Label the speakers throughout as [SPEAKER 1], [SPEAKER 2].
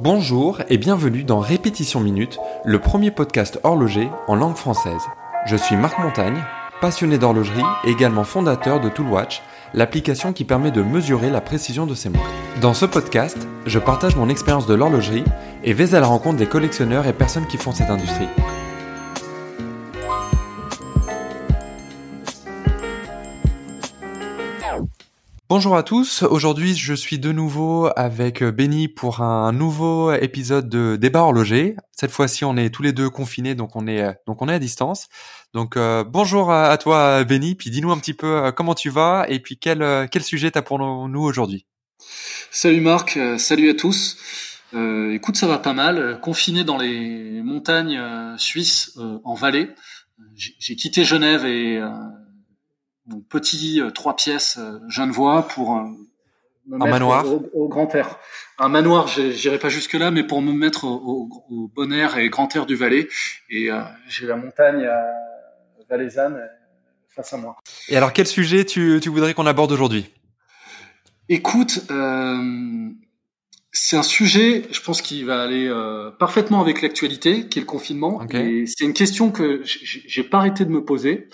[SPEAKER 1] Bonjour et bienvenue dans Répétition Minute, le premier podcast horloger en langue française. Je suis Marc Montagne, passionné d'horlogerie et également fondateur de Toolwatch, l'application qui permet de mesurer la précision de ses montres. Dans ce podcast, je partage mon expérience de l'horlogerie et vais à la rencontre des collectionneurs et personnes qui font cette industrie. Bonjour à tous, aujourd'hui je suis de nouveau avec Benny pour un nouveau épisode de débat horloger. Cette fois-ci on est tous les deux confinés donc on est donc on est à distance. Donc euh, bonjour à, toi Benny, puis dis-nous un petit peu euh, comment tu vas et puis quel euh, quel sujet t'as pour nous aujourd'hui?
[SPEAKER 2] Salut Marc, salut à tous. écoute ça va pas mal, confiné dans les montagnes suisses en vallée. J'ai quitté Genève et mon petit euh, trois pièces euh, Genevois pour
[SPEAKER 1] euh, me un manoir
[SPEAKER 2] au, grand air. Un manoir, j'irai pas jusque là, mais pour me mettre au, bon air et grand air du Valais. Et j'ai la montagne valaisanne face à moi.
[SPEAKER 1] Et alors, quel sujet tu, tu voudrais qu'on aborde aujourd'hui?
[SPEAKER 2] Écoute, c'est un sujet, je pense, qui va aller parfaitement avec l'actualité, qui est le confinement. Et c'est une question que j'ai pas arrêté de me poser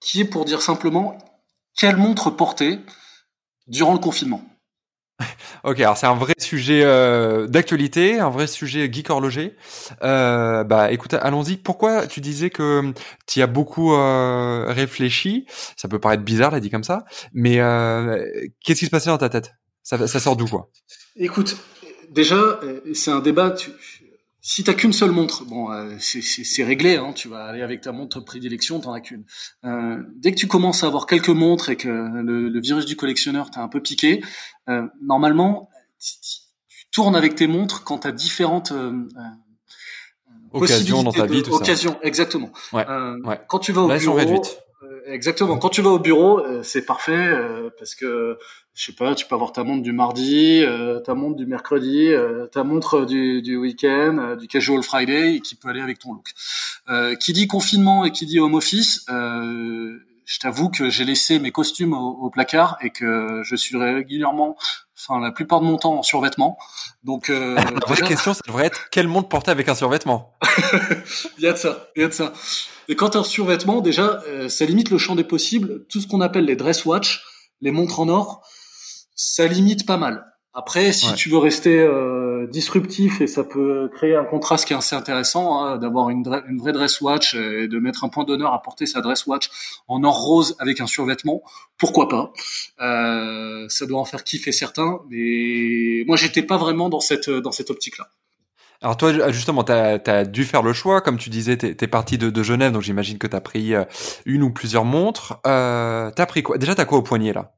[SPEAKER 2] qui est pour dire simplement quelle montre porter durant le confinement.
[SPEAKER 1] Ok, alors c'est un vrai sujet euh, d'actualité, un vrai sujet geek horloger. Euh, bah écoute, allons-y. Pourquoi tu disais que tu as beaucoup euh, réfléchi? Ça peut paraître bizarre, là dit comme ça, mais qu'est-ce qui se passait dans ta tête? Ça, ça sort d'où quoi?
[SPEAKER 2] Écoute, déjà c'est un débat. Tu, si t'as qu'une seule montre, bon, euh, c'est réglé. Hein, tu vas aller avec ta montre prédilection, t'en as qu'une. Euh, dès que tu commences à avoir quelques montres et que le, virus du collectionneur t'a un peu piqué, euh, normalement, tu, tournes avec tes montres quand t'as différentes
[SPEAKER 1] occasions dans ta vie, tout
[SPEAKER 2] occasions, exactement. Ouais, Quand tu vas au bureau, exactement. Quand tu vas au bureau, c'est parfait parce que je sais pas, tu peux avoir ta montre du mardi, euh, ta montre du mercredi, euh, ta montre du, du week-end, euh, du casual Friday, qui peut aller avec ton look. qui dit confinement et qui dit home office, je t'avoue que j'ai laissé mes costumes au, placard et que je suis régulièrement, enfin la plupart de mon temps en survêtement. Donc
[SPEAKER 1] la vraie question, ça devrait être quelle montre porter avec un survêtement?
[SPEAKER 2] il y a de ça, il y a de ça. Et quand tu en survêtement, déjà, ça limite le champ des possibles. Tout ce qu'on appelle les dress watch, les montres en or ça limite pas mal. Après, si tu veux rester euh, disruptif et ça peut créer un contraste qui est assez intéressant, hein, d'avoir une, une, vraie dress watch et de mettre un point d'honneur à porter sa dress watch en or rose avec un survêtement, pourquoi pas? Euh, Ça doit en faire kiffer certains, mais moi j'étais pas vraiment dans cette dans cette optique-là.
[SPEAKER 1] Alors toi, justement, tu as, dû faire le choix, comme tu disais, tu es, parti de, de, Genève, donc j'imagine que tu as pris euh, une ou plusieurs montres. Euh, tu as pris quoi? Déjà, tu as quoi au poignet là?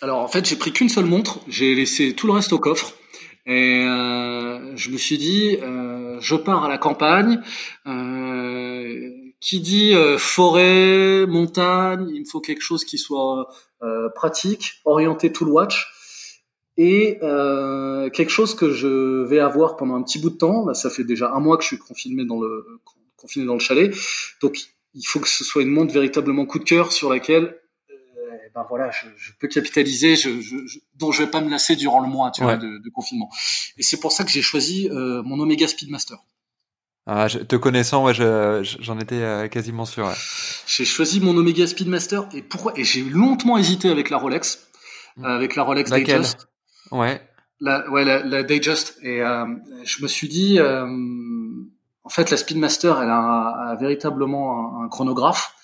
[SPEAKER 2] Alors en fait, j'ai pris qu'une seule montre, j'ai laissé tout le reste au coffre. Et euh, je me suis dit, euh, je pars à la campagne. Euh, qui dit euh, forêt, montagne, il me faut quelque chose qui soit euh, pratique, orienté tout le watch, et quelque chose que je vais avoir pendant un petit bout de temps. Là, ça fait déjà un mois que je suis confiné dans le confiné dans le chalet, donc il faut que ce soit une montre véritablement coup de cœur sur laquelle ben voilà, je, peux capitaliser, je, je, dont je vais pas me lasser durant le mois, tu vois, de, de, confinement. Et c'est pour ça que j'ai choisi euh, mon Omega Speedmaster.
[SPEAKER 1] Ah, je, te connaissant, ouais, j'en étais euh, quasiment sûr.
[SPEAKER 2] J'ai choisi mon Omega Speedmaster et pourquoi Et j'ai longtemps hésité avec la Rolex, euh, avec la Rolex Datejust.
[SPEAKER 1] Ouais.
[SPEAKER 2] La, ouais, la, la Datejust. Et je me suis dit, en fait, la Speedmaster, elle a, a véritablement un, un chronographe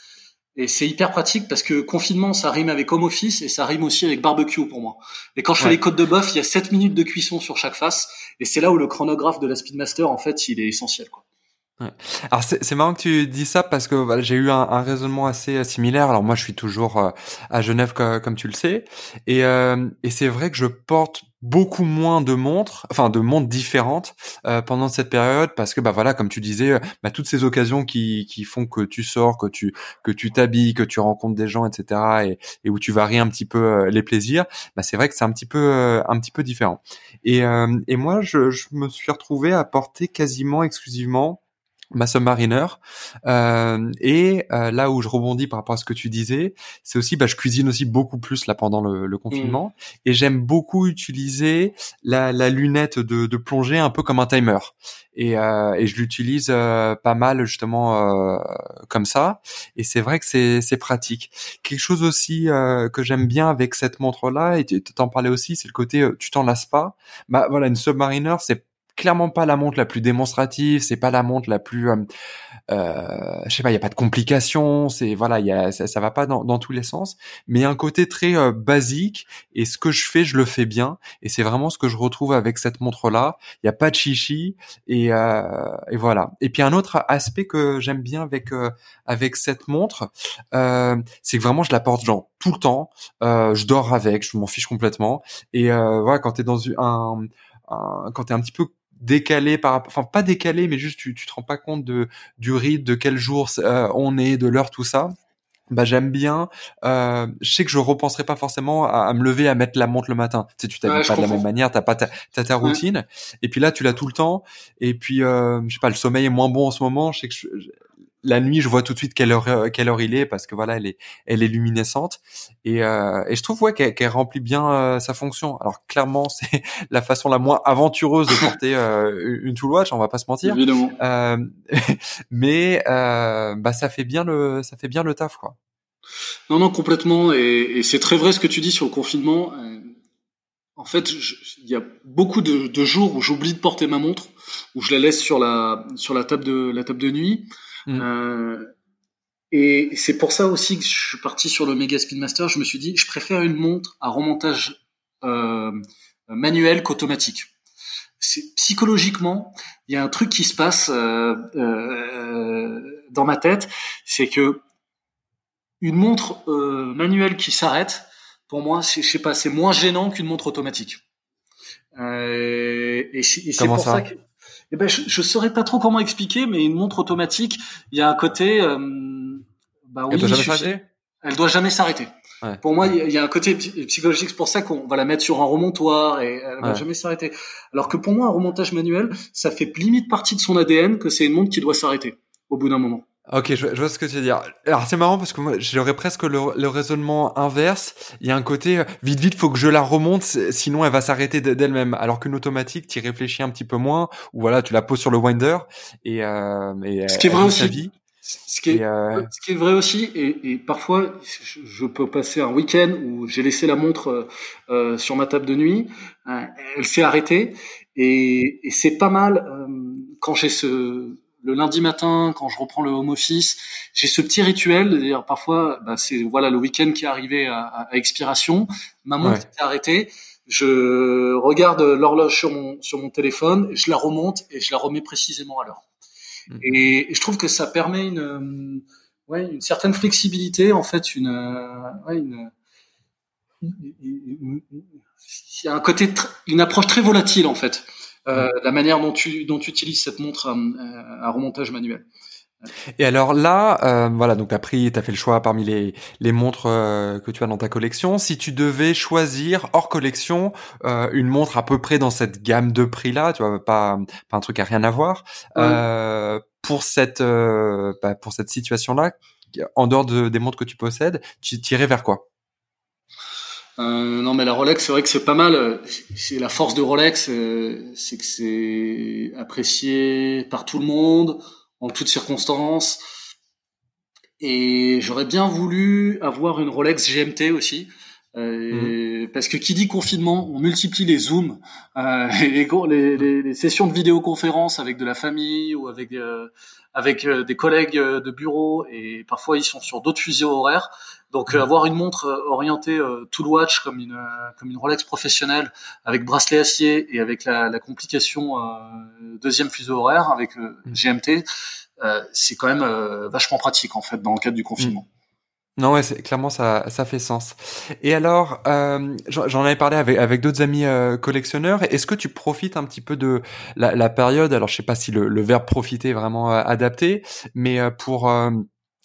[SPEAKER 2] et c'est hyper pratique parce que confinement, ça rime avec home office et ça rime aussi avec barbecue pour moi. Et quand je fais les côtes de bœuf, il y a 7 minutes de cuisson sur chaque face. Et c'est là où le chronographe de la Speedmaster, en fait, il est essentiel. Quoi.
[SPEAKER 1] Alors c'est marrant que tu dis ça parce que j'ai eu un, un, raisonnement assez euh, similaire. Alors moi je suis toujours euh, à Genève comme, tu le sais et, euh, et c'est vrai que je porte beaucoup moins de montres, enfin de montres différentes euh, pendant cette période parce que bah voilà comme tu disais, euh, bah, toutes ces occasions qui, qui font que tu sors, que tu que tu t'habilles, que tu rencontres des gens, etc. et, et où tu varies un petit peu euh, les plaisirs, bah c'est vrai que c'est un petit peu un petit peu différent. Et, et moi je, je me suis retrouvé à porter quasiment exclusivement ma Submariner. Euh, et euh, là où je rebondis par rapport à ce que tu disais, c'est aussi, bah, je cuisine aussi beaucoup plus là pendant le, le confinement, mmh. et j'aime beaucoup utiliser la, la lunette de, de, plongée un peu comme un timer. Et, euh, et je l'utilise euh, pas mal justement euh, comme ça. Et c'est vrai que c'est, c'est pratique. Quelque chose aussi euh, que j'aime bien avec cette montre là, et tu t'en parlais aussi, c'est le côté tu t'en lasses pas. Bah voilà, une Submariner, c'est clairement pas la montre la plus démonstrative, c'est pas la montre la plus, euh, euh, je sais pas, il y a pas de complications, c'est voilà, y a, ça, ça va pas dans, dans, tous les sens, mais un côté très euh, basique et ce que je fais, je le fais bien et c'est vraiment ce que je retrouve avec cette montre là. Il y a pas de chichi et, euh, et voilà. Et puis un autre aspect que j'aime bien avec euh, avec cette montre, c'est que vraiment je la porte genre tout le temps. je dors avec, je m'en fiche complètement et voilà quand t'es dans un, un quand t'es un petit peu décalé par enfin pas décalé mais juste tu, tu te rends pas compte de du rythme de quel jour euh, on est de l'heure tout ça. Bah j'aime bien euh, je sais que je repenserai pas forcément à, me lever à mettre la montre le matin. Tu sais tu t'habilles pas de la même manière t'as pas ta, as ta routine. Et puis là tu l'as tout le temps. Et puis euh, je sais pas le sommeil est moins bon en ce moment. Je sais que je, la nuit, je vois tout de suite quelle heure, euh, quelle heure il est parce que voilà, elle est, elle est luminescente et, euh, et je trouve ouais qu'elle remplit bien euh, sa fonction. Alors clairement, c'est la façon la moins aventureuse de porter euh, une Tool Watch, on va pas se mentir.
[SPEAKER 2] Évidemment.
[SPEAKER 1] mais bah ça fait bien le, ça fait bien le taf quoi.
[SPEAKER 2] Non non complètement et, et c'est très vrai ce que tu dis sur le confinement. En fait, il y a beaucoup de, de jours où j'oublie de porter ma montre, où je la laisse sur la sur la table de la table de nuit. Mm. Euh, et c'est pour ça aussi que je suis parti sur le Mega Speedmaster. Je me suis dit, je préfère une montre à remontage euh, manuel qu'automatique. Psychologiquement, il y a un truc qui se passe euh, euh, dans ma tête, c'est que une montre euh, manuelle qui s'arrête, pour moi, je sais pas, c'est moins gênant qu'une montre automatique. Euh, et, c'est pour ça, ça que eh ben, je, je saurais pas trop comment expliquer, mais une montre automatique, il y a un côté, euh,
[SPEAKER 1] bah oui, elle doit jamais s'arrêter?
[SPEAKER 2] Elle doit jamais s'arrêter. Ouais. Pour moi, il y a un côté psychologique, c'est pour ça qu'on va la mettre sur un remontoir et elle va jamais s'arrêter. Alors que pour moi, un remontage manuel, ça fait limite partie de son ADN que c'est une montre qui doit s'arrêter au bout d'un moment.
[SPEAKER 1] Ok, je, vois ce que tu veux dire. Alors c'est marrant parce que moi j'aurais presque le, raisonnement inverse. Il y a un côté euh, vite vite faut que je la remonte, sinon elle va s'arrêter d'elle-même. Alors qu'une automatique, tu réfléchis un petit peu moins, ou voilà, tu la poses sur le winder et, euh, et
[SPEAKER 2] ce qui est vrai aussi. Vie. Ce qui, est, euh... ce qui est vrai aussi, et, et parfois je peux passer un week-end où j'ai laissé la montre euh, euh sur ma table de nuit, euh, elle s'est arrêtée, et, et c'est pas mal quand j'ai ce le lundi matin, quand je reprends le home office, j'ai ce petit rituel. D'ailleurs, parfois, bah, c'est voilà le week-end qui est arrivé à, à, expiration. Ma montre est arrêtée. Je regarde l'horloge sur mon sur mon téléphone, je la remonte et je la remets précisément à l'heure. Mmh. Et, je trouve que ça permet une ouais, une certaine flexibilité, en fait, une ouais, une il y a un côté, une approche très volatile en fait. Euh, la manière dont tu, dont tu utilises cette montre euh, à, remontage manuel.
[SPEAKER 1] Et alors là, euh, voilà, donc t'as pris, t'as fait le choix parmi les les montres euh, que tu as dans ta collection. Si tu devais choisir hors collection euh, une montre à peu près dans cette gamme de prix là, tu vois, pas pas un truc à rien à voir, euh, pour cette bah, pour cette situation là, en dehors de, des montres que tu possèdes, tu tirais vers quoi?
[SPEAKER 2] Euh, non, mais la Rolex, c'est vrai que c'est pas mal. C'est la force de Rolex, euh, c'est que c'est apprécié par tout le monde, en toutes circonstances. Et j'aurais bien voulu avoir une Rolex GMT aussi. Euh, mhm. Parce que qui dit confinement, on multiplie les zooms, les, les, les, sessions de vidéoconférence avec de la famille ou avec avec des collègues de bureau et parfois ils sont sur d'autres fuseaux horaires. Donc avoir une montre orientée Tool Watch comme une comme une Rolex professionnelle avec bracelet acier et avec la, la complication deuxième fuseau horaire avec mhm. GMT, c'est quand même vachement pratique en fait dans le cadre du confinement.
[SPEAKER 1] Non, ouais, c'est clairement ça, ça fait sens. Et alors, euh, j'en avais parlé avec, avec d'autres amis euh, collectionneurs. Est-ce que tu profites un petit peu de la, la période? Alors, je sais pas si le, le verbe profiter est vraiment euh, adapté, mais euh, pour euh,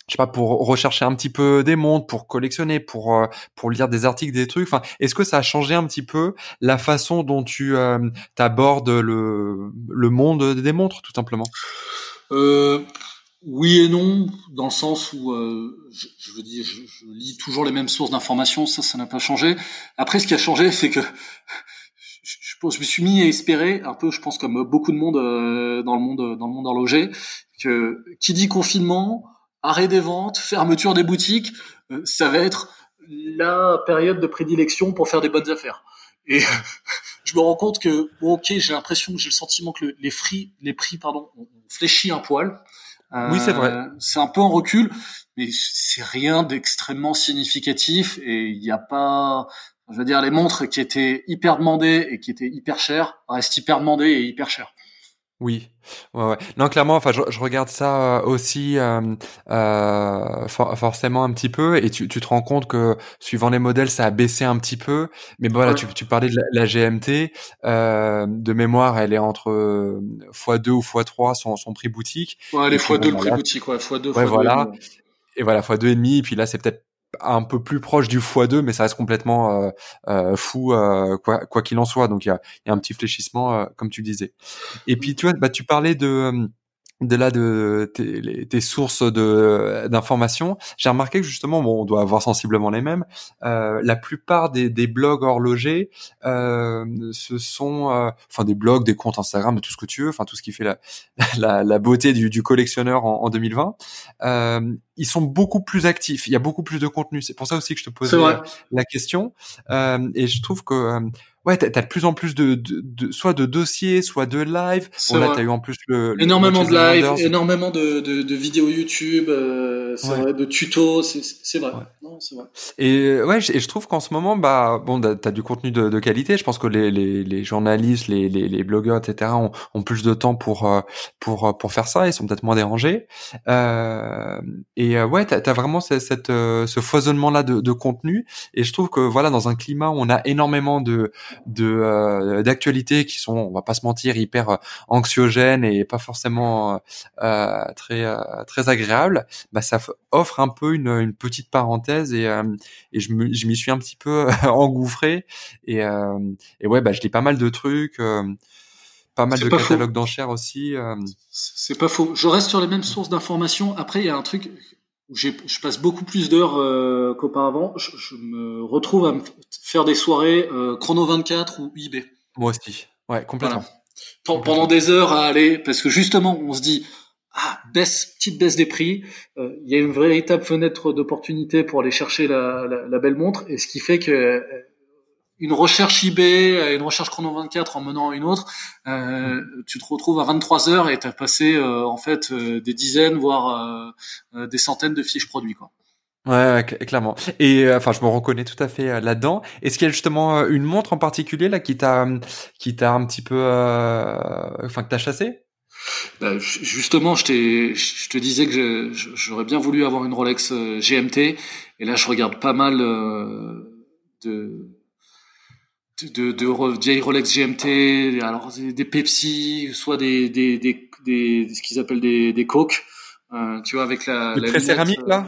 [SPEAKER 1] je sais pas pour rechercher un petit peu des montres, pour collectionner, pour pour lire des articles, des trucs. Enfin, est-ce que ça a changé un petit peu la façon dont tu abordes le le monde des montres, tout simplement?
[SPEAKER 2] Euh, Oui et non, dans le sens où euh, je, je, veux dire, je, je, lis toujours les mêmes sources d'informations, ça, ça n'a pas changé. Après, ce qui a changé, c'est que je, je, me suis mis à espérer, un peu, je pense, comme beaucoup de monde euh, dans le monde, dans le monde horloger, que qui dit confinement, arrêt des ventes, fermeture des boutiques, euh, ça va être la période de prédilection pour faire des bonnes affaires. Et je me rends compte que, bon, ok, j'ai l'impression j'ai le sentiment que les prix, les prix, pardon, ont fléchi un poil.
[SPEAKER 1] Euh, oui, c'est vrai.
[SPEAKER 2] C'est un peu en recul, mais c'est rien d'extrêmement significatif et il n'y a pas, je veux dire, les montres qui étaient hyper demandées et qui étaient hyper chères restent hyper demandées et hyper chères.
[SPEAKER 1] Oui, ouais, ouais. Non, clairement, enfin, je, je regarde ça euh, aussi euh, euh, for forcément un petit peu, et tu, tu, te rends compte que suivant les modèles, ça a baissé un petit peu. Mais bon, voilà, tu, tu parlais de la, la GMT, euh, de mémoire, elle est entre x2 ou x3 son, son prix boutique.
[SPEAKER 2] Ouais, les x2 le prix boutique, ouais, x2,
[SPEAKER 1] ouais, voilà. Et voilà, x2 et demi, et puis là, c'est peut-être un peu plus proche du x2, mais ça reste complètement euh, euh, fou, euh, quoi qu'il en soit. Donc il y a, un petit fléchissement, comme tu disais. Et puis tu vois, bah, tu parlais de de là de tes, tes sources de d'informations, j'ai remarqué que justement, bon, on doit avoir sensiblement les mêmes. Euh, la plupart des, des blogs horlogers, euh, ce sont, euh, enfin, des blogs, des comptes Instagram, tout ce que tu veux, enfin tout ce qui fait la la, la beauté du, du collectionneur en, en 2020. Euh, ils sont beaucoup plus actifs. Il y a beaucoup plus de contenu. C'est pour ça aussi que je te posais la question. Euh, et je trouve que euh, ouais, t'as as de plus en plus de, de, de, soit de dossiers, soit de live. Bon, là, t'as eu en plus le
[SPEAKER 2] énormément de live, énormément de, de, de, vidéos YouTube, euh, vrai, de tutos. C'est vrai. Ouais. Non, vrai.
[SPEAKER 1] Et ouais, et je trouve qu'en ce moment, bah bon, t'as du contenu de, de, qualité. Je pense que les, les, les journalistes, les, les, les, blogueurs, etc. Ont, ont, plus de temps pour euh, pour euh, pour faire ça. Ils sont peut-être moins dérangés. Euh, et euh, ouais, t'as as vraiment cette, cette euh, ce foisonnement là de, de contenu. Et je trouve que voilà, dans un climat où on a énormément de de euh, d'actualités qui sont, on va pas se mentir, hyper euh, anxiogènes et pas forcément euh, très très agréables, bah ça offre un peu une, une petite parenthèse et et je m'y suis un petit peu engouffré et et ouais bah je lis pas mal de trucs pas mal de catalogues d'enchères aussi. Euh...
[SPEAKER 2] C'est pas faux. Je reste sur les mêmes sources d'informations. Après, il y a un truc où je passe beaucoup plus d'heures euh, qu'auparavant. Je, je, me retrouve à me faire des soirées euh, chrono 24 ou eBay.
[SPEAKER 1] Moi aussi. Ouais, complètement.
[SPEAKER 2] Voilà. complètement. Pendant des heures à aller, parce que justement, on se dit, ah, baisse, petite baisse des prix. Euh, il y a une véritable fenêtre d'opportunité pour aller chercher la, la, la, belle montre, et ce qui fait que euh, une recherche eBay, une recherche chrono 24 en menant une autre, euh, tu te retrouves à 23 heures et tu as passé euh, en fait euh, des dizaines voire euh, des centaines de fiches produits quoi.
[SPEAKER 1] Ouais, clairement. Et enfin, je me reconnais tout à fait là-dedans. Est-ce qu'il y a justement une montre en particulier là qui t'a qui t'a un petit peu enfin que t'as chassé
[SPEAKER 2] bah, justement, je, je te disais que j'aurais bien voulu avoir une Rolex GMT, et là je regarde pas mal de de, de, vieilles Rolex GMT, alors des Pepsi, soit des, des, des, des ce qu'ils appellent des, des Coke, euh, tu vois, avec la,
[SPEAKER 1] la céramique là?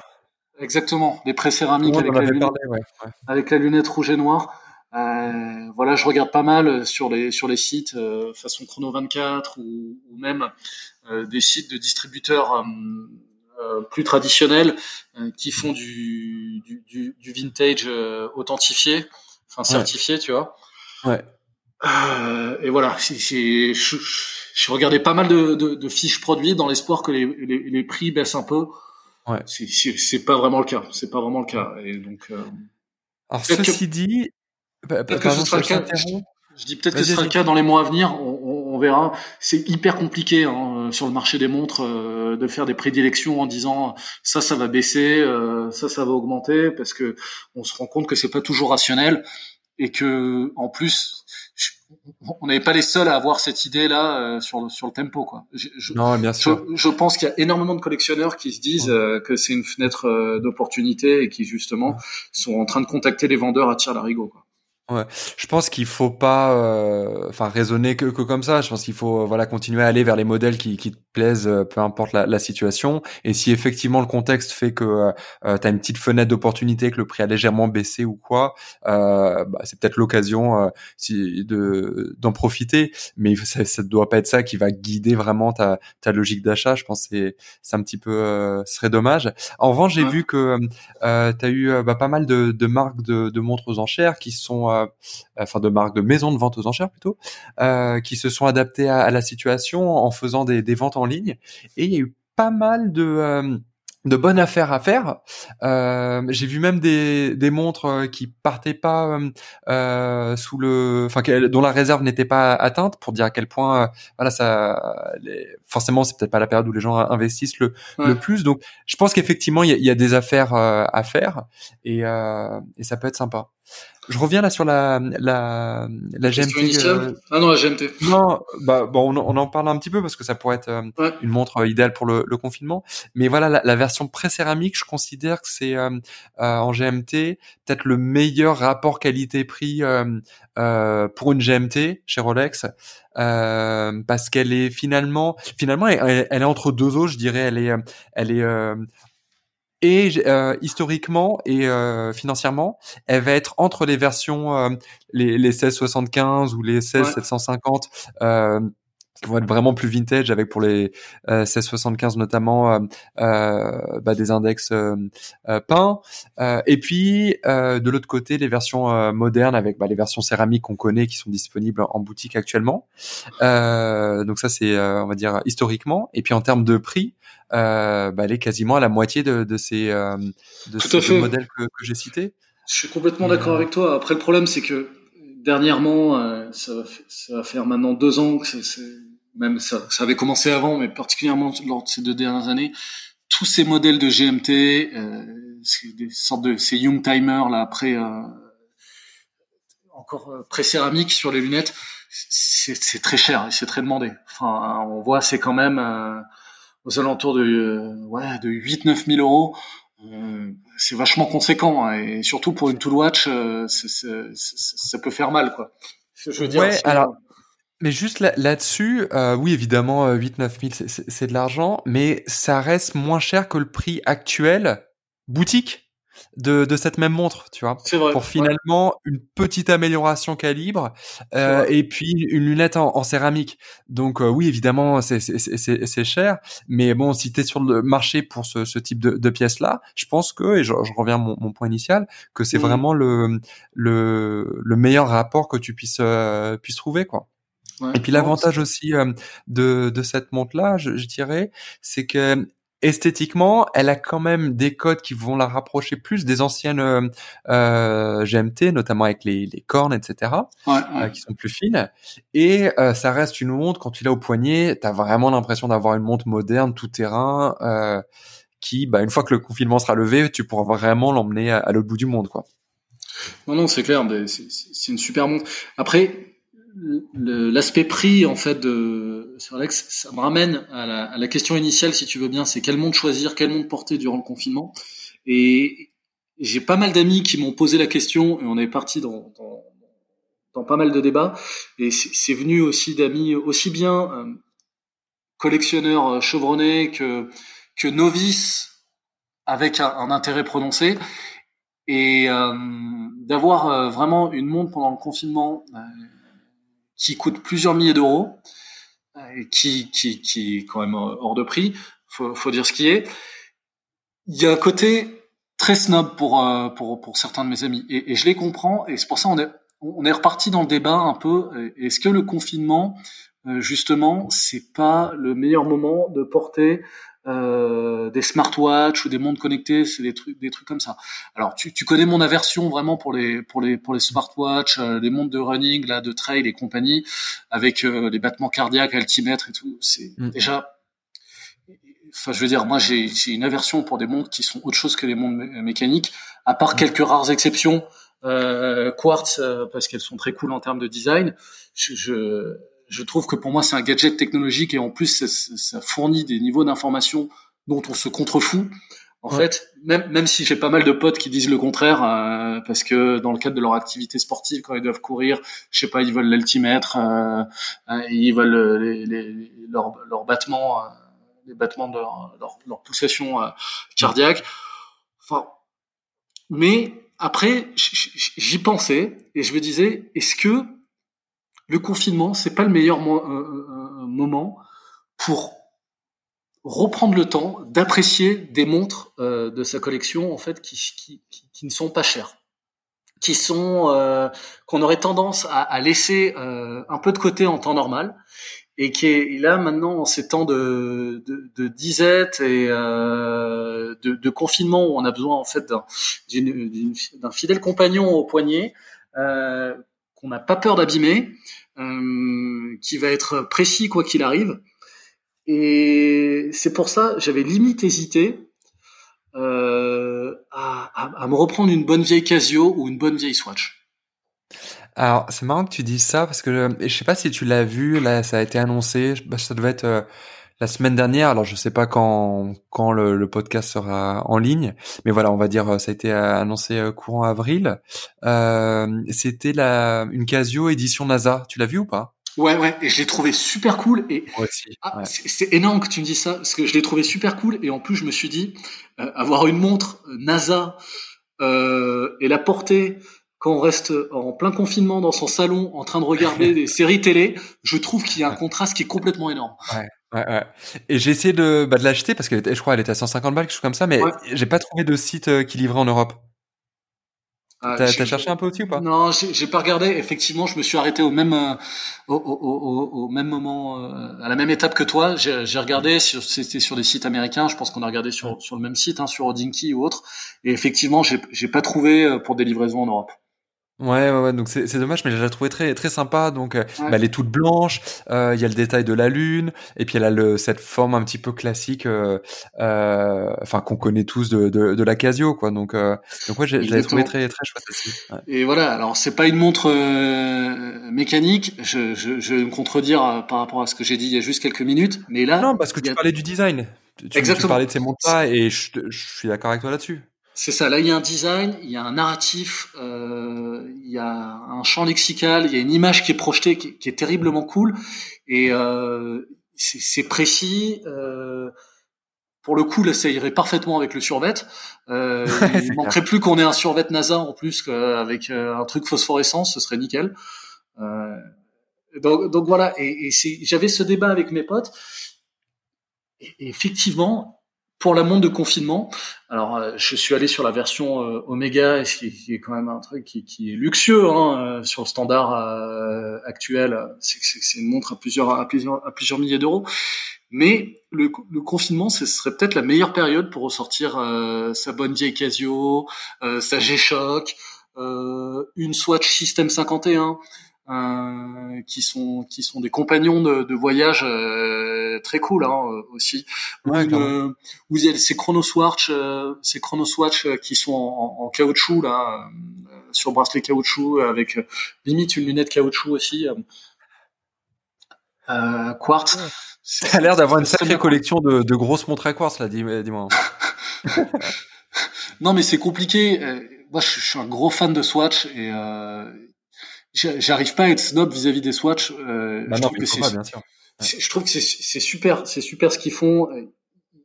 [SPEAKER 2] Euh, exactement, des pré-céramiques avec, la lunette, ouais, ouais. avec la lunette rouge et noire. Euh, voilà, je regarde pas mal sur les sur les sites euh, façon Chrono 24 ou, ou même euh, des sites de distributeurs euh, plus traditionnels qui font du, du, du, vintage authentifié enfin certifié, ouais. tu vois.
[SPEAKER 1] Ouais.
[SPEAKER 2] Euh, et voilà, j'ai j'ai regardé pas mal de, de, de fiches produits dans l'espoir que les, les, les, prix baissent un peu.
[SPEAKER 1] Ouais.
[SPEAKER 2] C'est pas vraiment le cas. C'est pas vraiment le cas. Et donc. Euh,
[SPEAKER 1] Alors ceci que, dit,
[SPEAKER 2] peut-être que ce sera le cas. Je, dis peut-être que ce sera le cas dans les mois à venir. On, on, on verra. C'est hyper compliqué hein, sur le marché des montres euh, de faire des prédilections en disant ça, ça va baisser, euh, ça, ça va augmenter, parce que on se rend compte que c'est pas toujours rationnel et que en plus on n'est pas les seuls à avoir cette idée là euh, sur le sur le tempo quoi.
[SPEAKER 1] Je, non, bien sûr.
[SPEAKER 2] Je, je pense qu'il y a énormément de collectionneurs qui se disent euh, que c'est une fenêtre euh, d'opportunité et qui justement sont en train de contacter les vendeurs à tir larigot quoi.
[SPEAKER 1] Ouais, je pense qu'il faut pas, euh, enfin raisonner que, que, comme ça. Je pense qu'il faut, euh, voilà, continuer à aller vers les modèles qui, qui te plaisent, euh, peu importe la, la, situation. Et si effectivement le contexte fait que euh, tu as une petite fenêtre d'opportunité, que le prix a légèrement baissé ou quoi, euh, bah, c'est peut-être l'occasion si, de d'en profiter. Mais ça, ça doit pas être ça qui va guider vraiment ta, ta logique d'achat. Je pense que c'est un petit peu, ce serait dommage. En revanche, j'ai vu que euh, tu as eu bah, pas mal de, de marques de, de montres aux enchères qui sont euh, enfin de marques de maisons de vente aux enchères plutôt, euh, qui se sont adaptées à, la situation en faisant des, des, ventes en ligne. Et il y a eu pas mal de euh, de bonnes affaires à faire. Euh, j'ai vu même des, des montres qui partaient pas euh, sous le, enfin dont la réserve n'était pas atteinte pour dire à quel point, voilà ça, les, forcément c'est peut-être pas la période où les gens investissent le, le plus. Donc je pense qu'effectivement il y a, y a, des affaires à faire et, et ça peut être sympa. Je reviens là sur la la la GMT.
[SPEAKER 2] Euh... Ah non la GMT.
[SPEAKER 1] Non, bah bon, on, en parle un petit peu parce que ça pourrait être euh, une montre euh, idéale pour le, le confinement. Mais voilà, la, la version pré-céramique, je considère que c'est euh, en GMT peut-être le meilleur rapport qualité-prix pour une GMT chez Rolex. parce qu'elle est finalement, finalement, elle, elle, est entre deux eaux, je dirais. Elle est, elle est et euh, historiquement et euh, financièrement, elle va être entre les versions euh, les, les 1675 ou les 16750 euh, qui vont être vraiment plus vintage avec pour les 1675 notamment bah, des index peints. Et puis de l'autre côté les versions modernes avec bah, les versions céramiques qu'on connaît qui sont disponibles en boutique actuellement. Donc ça c'est on va dire historiquement. Et puis en termes de prix euh, bah, elle est quasiment à la moitié de, de ces, euh, de ces modèles que, que j'ai cités.
[SPEAKER 2] Je suis complètement d'accord euh, avec toi. Après, le problème, c'est que dernièrement, euh, ça, va ça va faire maintenant deux ans que c'est, même ça, ça avait commencé avant, mais particulièrement lors de ces deux dernières années, tous ces modèles de GMT, euh, c'est des sortes de ces Young Timer là après euh, encore pré-céramique sur les lunettes, c'est, c'est très cher et c'est très demandé. Enfin, on voit, c'est quand même aux alentours de, euh, ouais, de 8-9 000 euros. Euh, c'est vachement conséquent hein, et surtout pour une tool watch, euh, ça peut faire mal quoi.
[SPEAKER 1] Je veux dire. Ouais, alors, mais juste là-dessus, euh, oui évidemment 8-9 000 c'est de l'argent, mais ça reste moins cher que le prix actuel boutique de, de cette même montre, tu vois,
[SPEAKER 2] vrai,
[SPEAKER 1] pour finalement une petite amélioration calibre euh, et puis une lunette en, en céramique. Donc euh, oui, évidemment, c'est cher, mais bon, si tu es sur le marché pour ce, ce type de, de pièces là, je pense que et je, je reviens à mon, mon, point initial, que c'est mmh. vraiment le, le le meilleur rapport que tu puisses euh, puisses trouver quoi. Ouais, et puis l'avantage aussi euh, de, de cette montre là, je, je dirais, c'est que esthétiquement, elle a quand même des codes qui vont la rapprocher plus des anciennes euh, euh GMT, notamment avec les, les cornes, etc.,
[SPEAKER 2] ouais,
[SPEAKER 1] euh, qui sont plus fines. Et euh, ça reste une montre, quand tu l'as au poignet, tu as vraiment l'impression d'avoir une montre moderne, tout terrain, qui, bah, une fois que le confinement sera levé, tu pourras vraiment l'emmener à, à l'autre bout du monde. quoi.
[SPEAKER 2] Non, non, c'est clair, c'est une super montre. Après, l'aspect prix en fait de sur Alex, ça me ramène à la, à la, question initiale, si tu veux bien, c'est quel monde choisir, quel monde porter durant le confinement. Et j'ai pas mal d'amis qui m'ont posé la question, et on est parti dans, dans, dans pas mal de débats. Et c'est venu aussi d'amis aussi bien euh, collectionneurs euh, chevronnés que que novices avec un, un intérêt prononcé. Et euh, d'avoir euh, vraiment une montre pendant le confinement qui coûte plusieurs milliers d'euros, euh, qui, qui, qui est quand même hors de prix, faut, faut dire ce qui est. Il y a un côté très snob pour, euh, pour, pour certains de mes amis, et, et je les comprends, et c'est pour ça on est, on est reparti dans le débat un peu. Est-ce que le confinement, euh, justement, c'est pas le meilleur moment de porter euh, des smartwatches ou des montres connectées, c'est des trucs, des trucs comme ça. Alors, tu, tu connais mon aversion vraiment pour les pour les pour les smartwatches, euh, les montres de running, là, de trail et compagnie, avec euh, les battements cardiaques, altimètre et tout. C'est mm. déjà, enfin, je veux dire, moi, j'ai j'ai une aversion pour des montres qui sont autre chose que des montres mécaniques, à part mm. quelques rares exceptions. Euh, quartz parce qu'elles sont très cool en termes de design. Je, je je trouve que pour moi c'est un gadget technologique et en plus ça, ça fournit des niveaux d'information dont on se contrefout En fait, même même si j'ai pas mal de potes qui disent le contraire, euh, parce que dans le cadre de leur activité sportive, quand ils doivent courir, je sais pas, ils veulent l'altimètre, euh, euh, ils veulent les, les, leurs leur battements, les battements de leur, leur, leur pulsation cardiaque. Enfin, mais après, j'y pensais et je me disais, est-ce que le confinement, c'est pas le meilleur moment pour reprendre le temps d'apprécier des montres euh, de sa collection en fait qui, ne sont pas chères, qui sont euh, qu'on aurait tendance à, laisser euh, un peu de côté en temps normal et qui est là maintenant en ces temps de, disette et euh, de, de, confinement où on a besoin en fait d'un fidèle compagnon au poignet euh, qu'on n'a pas peur d'abîmer, euh, qui va être précis quoi qu'il arrive et c'est pour ça, j'avais limite hésité euh, à, me reprendre une bonne vieille Casio ou une bonne vieille Swatch.
[SPEAKER 1] Alors, c'est marrant que tu dises ça parce que euh, je sais pas si tu l'as vu, là, ça a été annoncé, bah, ça devait être la semaine dernière. Alors, je sais pas quand quand le, le, podcast sera en ligne, mais voilà, on va dire euh, ça a été annoncé courant avril. Euh, C'était la une Casio édition NASA. Tu l'as vu ou pas?
[SPEAKER 2] Ouais, ouais, et je l'ai trouvé super cool. Et ah, c'est énorme que tu me dis ça, parce que je l'ai trouvé super cool. Et en plus, je me suis dit, euh, avoir une montre euh, NASA euh, et la porter quand on reste en plein confinement dans son salon en train de regarder des séries télé, je trouve qu'il y a un contraste qui est complètement énorme.
[SPEAKER 1] Ouais. Ouais, ouais. Et j'ai essayé de, bah, de l'acheter parce qu'elle était, je crois, elle était à 150 balles, quelque chose comme ça, mais j'ai pas trouvé de site qui livrait en Europe. Ah, t'as cherché un peu aussi ou pas?
[SPEAKER 2] Non, j'ai pas regardé. Effectivement, je me suis arrêté au même euh, au, au, au, même moment, euh, à la même étape que toi. J'ai regardé, c'était sur des sites américains. Je pense qu'on a regardé sur sur le même site, hein, sur Odinky ou autre. Et effectivement, j'ai pas trouvé euh, pour des livraisons en Europe.
[SPEAKER 1] Ouais, ouais, ouais, donc c'est dommage, mais je l'ai trouvé très très sympa. Donc, euh, bah, elle est toute blanche. Euh, il y a le détail de la lune, et puis elle a le, cette forme un petit peu classique, euh, enfin qu'on connaît tous de, de, de la Casio, quoi. Donc, donc ouais, je l'ai trouvé très très chouette aussi.
[SPEAKER 2] Et voilà, alors c'est pas une montre mécanique. Je, je, je vais me contredire par rapport à ce que j'ai dit il y a juste quelques minutes, mais là.
[SPEAKER 1] Non, parce que tu parlais du design. Tu, Exactement. tu parlais de ces montres-là, et je, je suis d'accord avec toi là-dessus.
[SPEAKER 2] C'est ça. Là, il y a un design, il y a un narratif, euh, il y a un champ lexical, il y a une image qui est projetée, qui, qui est terriblement cool, et euh, c'est précis. Euh, pour le coup, là, ça irait parfaitement avec le survêt. Euh, il manquerait plus qu'on ait un survêt NASA en plus qu'avec euh, un truc phosphorescence, ce serait nickel. Euh, donc, donc, voilà. Et, et j'avais ce débat avec mes potes. Et effectivement, pour la montre de confinement, alors euh, je suis allé sur la version euh, Omega, qui, qui, est quand même un truc qui, qui est luxueux hein, euh, sur le standard actuel. C'est une montre à plusieurs à plusieurs à plusieurs milliers d'euros. Mais le, le, confinement, ce serait peut-être la meilleure période pour ressortir sa bonne vieille Casio, sa G-Shock, une Swatch System 51. Euh, qui sont qui sont des compagnons de, de voyage euh, très cool hein, euh, aussi. Ouais, vous avez ces Chronoswatch, ces Chronoswatch qui sont en, en, caoutchouc là, sur bracelet caoutchouc avec limite une lunette caoutchouc aussi. quartz.
[SPEAKER 1] Ça a l'air d'avoir une sacrée collection de, de, grosses montres à quartz là, dis-moi.
[SPEAKER 2] non mais c'est compliqué. Moi, je, suis un gros fan de Swatch et euh, j'arrive pas à être snob vis-à-vis des Swatch. Euh,
[SPEAKER 1] bah je, trouve que c'est,
[SPEAKER 2] je trouve que c'est super, c'est super ce qu'ils font.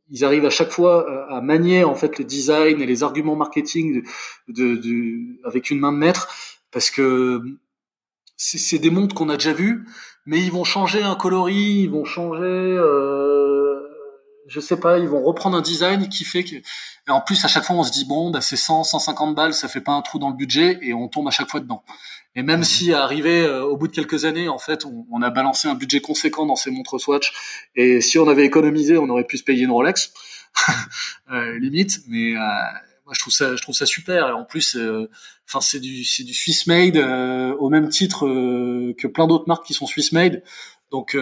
[SPEAKER 2] Ils arrivent à chaque fois euh, à manier en fait le design et les arguments marketing de, de, avec une main de maître, parce que c'est des montres qu'on a déjà vues, mais ils vont changer un coloris, ils vont changer. Euh, je sais pas, ils vont reprendre un design qui fait que, et en plus à chaque fois on se dit bon, bah c'est 100, 150 balles, ça fait pas un trou dans le budget et on tombe à chaque fois dedans. Et même si arrivé euh, au bout de quelques années, en fait, on, on, a balancé un budget conséquent dans ces montres Swatch, et si on avait économisé, on aurait pu se payer une Rolex, euh, limite. Mais euh, moi, je trouve ça, je trouve ça super. Et en plus, euh, enfin, c'est du, c'est du Swiss made au même titre que plein d'autres marques qui sont Swiss made. Donc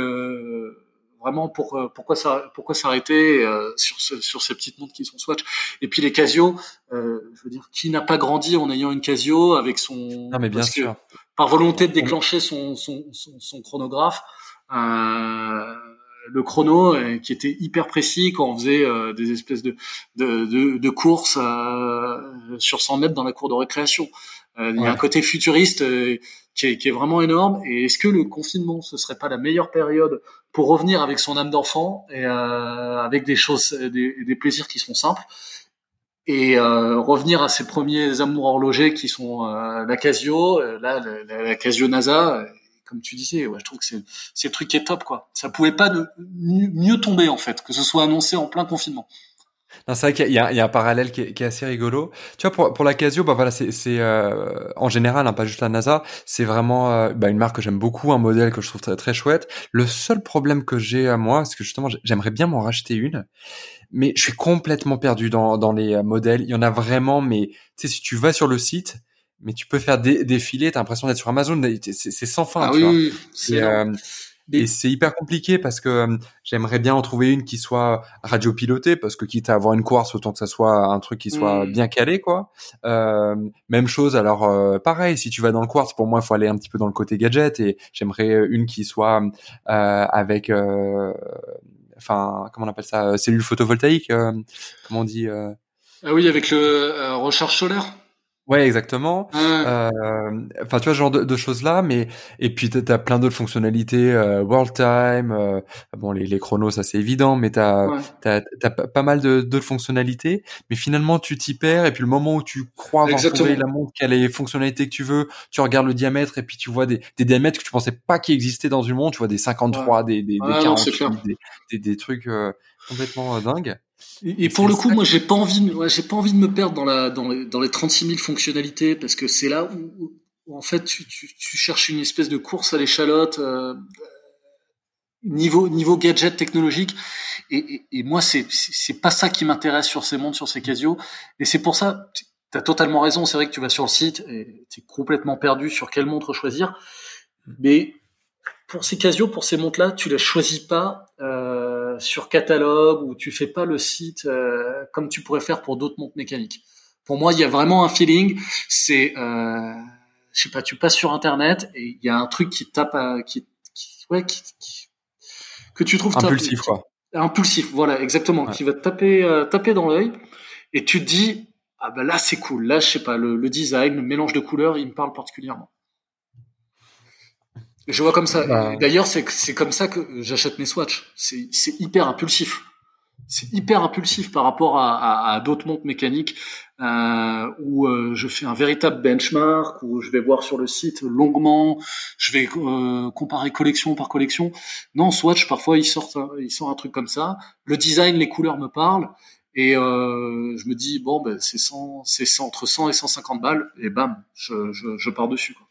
[SPEAKER 2] vraiment pour euh, pourquoi ça pourquoi s'arrêter euh, sur ce, sur ces petites montres qui sont Swatch. Et puis les Casio euh, je veux dire qui n'a pas grandi en ayant une Casio avec son
[SPEAKER 1] non mais bien sûr.
[SPEAKER 2] par volonté de déclencher son son, son, son chronographe euh, le chrono qui était hyper précis quand on faisait des espèces de de, de, de courses sur 100 mètres dans la cour de récréation. Il y a un côté futuriste qui est, qui est, vraiment énorme. Et est-ce que le confinement, ce serait pas la meilleure période pour revenir avec son âme d'enfant et avec des choses, des, des plaisirs qui sont simples et euh, revenir à ses premiers amours horlogers qui sont euh, la Casio, euh, là la, Casio NASA, comme tu disais, ouais, je trouve que c'est le truc qui est top quoi. Ça pouvait pas de, mieux tomber en fait, que ce soit annoncé en plein confinement.
[SPEAKER 1] C'est vrai qu'il y, y a un parallèle qui est, assez rigolo. Tu vois, pour, pour la Casio, bah voilà, c'est, c'est euh, en général, hein, pas juste la NASA, c'est vraiment euh, bah, une marque que j'aime beaucoup, un modèle que je trouve très, très chouette. Le seul problème que j'ai à moi, c'est que justement, j'aimerais bien m'en racheter une, mais je suis complètement perdu dans, dans les euh, modèles. Il y en a vraiment, mais tu sais, si tu vas sur le site, mais tu peux faire des défiler, t'as l'impression d'être sur Amazon, c'est, c'est sans fin.
[SPEAKER 2] Ah
[SPEAKER 1] tu
[SPEAKER 2] oui, vois.
[SPEAKER 1] oui, et c'est hyper compliqué parce que euh, j'aimerais bien en trouver une qui soit radiopilotée parce que quitte à avoir une course, autant que ça soit un truc qui soit mmh. bien calé, quoi. Euh, même chose. Alors euh, pareil, si tu vas dans le quartz, pour moi, il faut aller un petit peu dans le côté gadget et j'aimerais une qui soit euh, avec, enfin, comment on appelle ça, cellule photovoltaïque, comment on dit
[SPEAKER 2] Ah oui, avec le recharge solaire.
[SPEAKER 1] Ouais, exactement. Euh, enfin, tu vois, ce genre de, choses-là, mais et puis t'as as plein d'autres fonctionnalités, euh, World Time, euh, bon, les, les chronos, ça c'est évident, mais t'as as, pas mal d'autres fonctionnalités, mais finalement tu t'y perds, et puis le moment où tu crois avoir trouvé la montre qui a les fonctionnalités que tu veux, tu regardes le diamètre, et puis tu vois des, des diamètres que tu pensais pas qu'ils existaient dans une montre, tu vois des 53, des, des, des 48, des, des, des, trucs complètement dingues.
[SPEAKER 2] Et, pour le coup, moi, j'ai pas envie, ouais, j'ai pas envie de me perdre dans la dans les, dans les 36 000 fonctionnalités parce que c'est là où, en fait tu, tu, tu, cherches une espèce de course à l'échalote euh, niveau niveau gadget technologique et, et, et moi c'est c'est pas ça qui m'intéresse sur ces montres, sur ces Casio et c'est pour ça. T'as totalement raison. C'est vrai que tu vas sur le site et t'es complètement perdu sur quelle montre choisir. Mais pour ces Casio, pour ces montres-là, tu les choisis pas. Euh, sur catalogue ou tu fais pas le site euh, comme tu pourrais faire pour d'autres montres mécaniques. Pour moi, il y a vraiment un feeling. C'est, euh, je sais pas, tu passes sur internet et il y a un truc qui tape, à, qui, ouais, qui, que tu trouves
[SPEAKER 1] impulsif, quoi.
[SPEAKER 2] Impulsif, voilà, exactement, qui va te taper, euh, taper dans l'œil et tu te dis, ah ben là c'est cool, là je sais pas, le, le design, le mélange de couleurs, il me parle particulièrement. Je vois comme ça. Bah. D'ailleurs, c'est comme ça que j'achète mes Swatch. C'est hyper impulsif. C'est hyper impulsif par rapport à, à, à d'autres montres mécaniques euh, où euh, je fais un véritable benchmark, où je vais voir sur le site longuement, je vais euh, comparer collection par collection. Non, Swatch, parfois, il sort, il sort un truc comme ça. Le design, les couleurs me parlent. Et euh, je me dis, bon, ben, c'est c'est entre 100 et 150 balles. Et bam, je, je, je pars dessus. Quoi.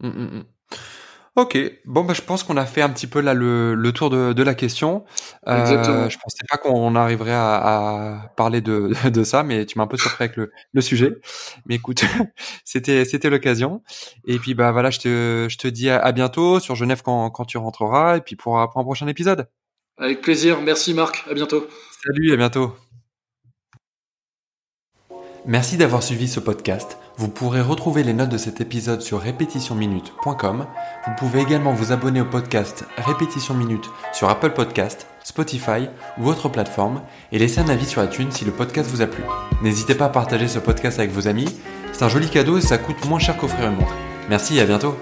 [SPEAKER 1] Mmh, mmh, mmh. Ok, bon bah je pense qu'on a fait un petit peu là le, le tour de, de la question. Euh, je pensais pas qu'on arriverait à, à parler de, de, ça, mais tu m'as un peu surpris avec le, le sujet. Mais écoute, c'était c'était l'occasion. Et puis bah voilà, je te je te dis à, bientôt sur Genève quand, quand tu rentreras, et puis pour, pour un prochain épisode.
[SPEAKER 2] Avec plaisir, merci Marc, à bientôt.
[SPEAKER 1] Salut, à bientôt. Merci d'avoir suivi ce podcast. Vous pourrez retrouver les notes de cet épisode sur répétitionminute.com. Vous pouvez également vous abonner au podcast Répétition Minute sur Apple Podcast, Spotify ou autre plateforme et laisser un avis sur iTunes si le podcast vous a plu. N'hésitez pas à partager ce podcast avec vos amis. C'est un joli cadeau et ça coûte moins cher qu'offrir une montre. Merci et à bientôt.